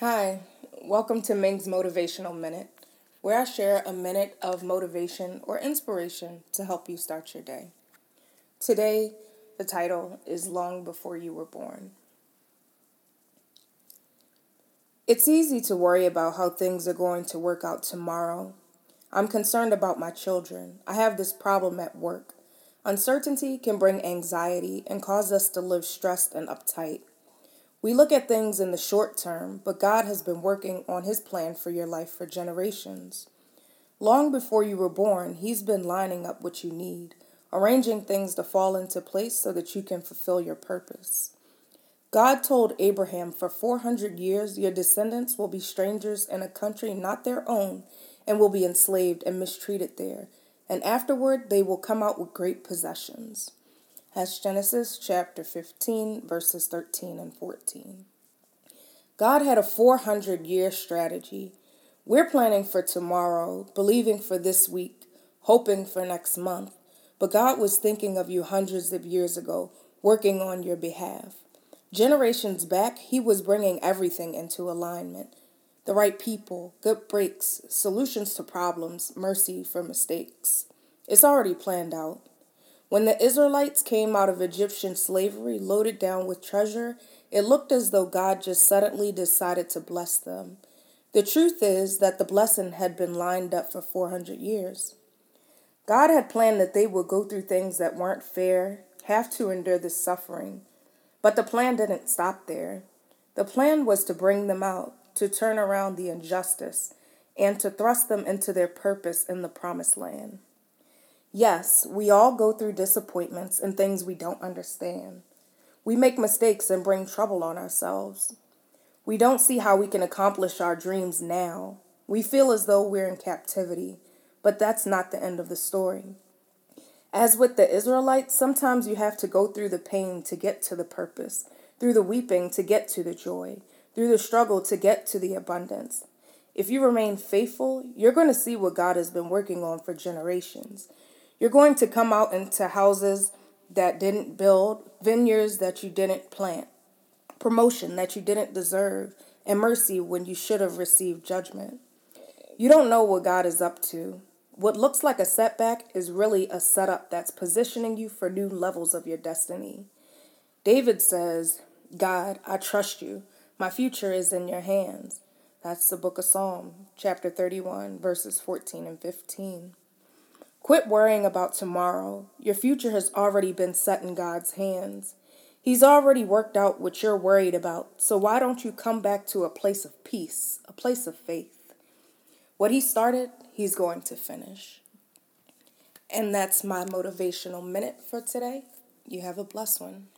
Hi, welcome to Ming's Motivational Minute, where I share a minute of motivation or inspiration to help you start your day. Today, the title is Long Before You Were Born. It's easy to worry about how things are going to work out tomorrow. I'm concerned about my children. I have this problem at work. Uncertainty can bring anxiety and cause us to live stressed and uptight. We look at things in the short term, but God has been working on His plan for your life for generations. Long before you were born, He's been lining up what you need, arranging things to fall into place so that you can fulfill your purpose. God told Abraham, For 400 years your descendants will be strangers in a country not their own and will be enslaved and mistreated there, and afterward they will come out with great possessions. That's Genesis chapter 15, verses 13 and 14. God had a 400 year strategy. We're planning for tomorrow, believing for this week, hoping for next month. But God was thinking of you hundreds of years ago, working on your behalf. Generations back, He was bringing everything into alignment the right people, good breaks, solutions to problems, mercy for mistakes. It's already planned out. When the Israelites came out of Egyptian slavery loaded down with treasure, it looked as though God just suddenly decided to bless them. The truth is that the blessing had been lined up for 400 years. God had planned that they would go through things that weren't fair, have to endure this suffering. But the plan didn't stop there. The plan was to bring them out, to turn around the injustice, and to thrust them into their purpose in the promised land. Yes, we all go through disappointments and things we don't understand. We make mistakes and bring trouble on ourselves. We don't see how we can accomplish our dreams now. We feel as though we're in captivity, but that's not the end of the story. As with the Israelites, sometimes you have to go through the pain to get to the purpose, through the weeping to get to the joy, through the struggle to get to the abundance. If you remain faithful, you're going to see what God has been working on for generations. You're going to come out into houses that didn't build, vineyards that you didn't plant, promotion that you didn't deserve, and mercy when you should have received judgment. You don't know what God is up to. What looks like a setback is really a setup that's positioning you for new levels of your destiny. David says, God, I trust you. My future is in your hands. That's the book of Psalm, chapter 31, verses 14 and 15. Quit worrying about tomorrow. Your future has already been set in God's hands. He's already worked out what you're worried about, so why don't you come back to a place of peace, a place of faith? What He started, He's going to finish. And that's my motivational minute for today. You have a blessed one.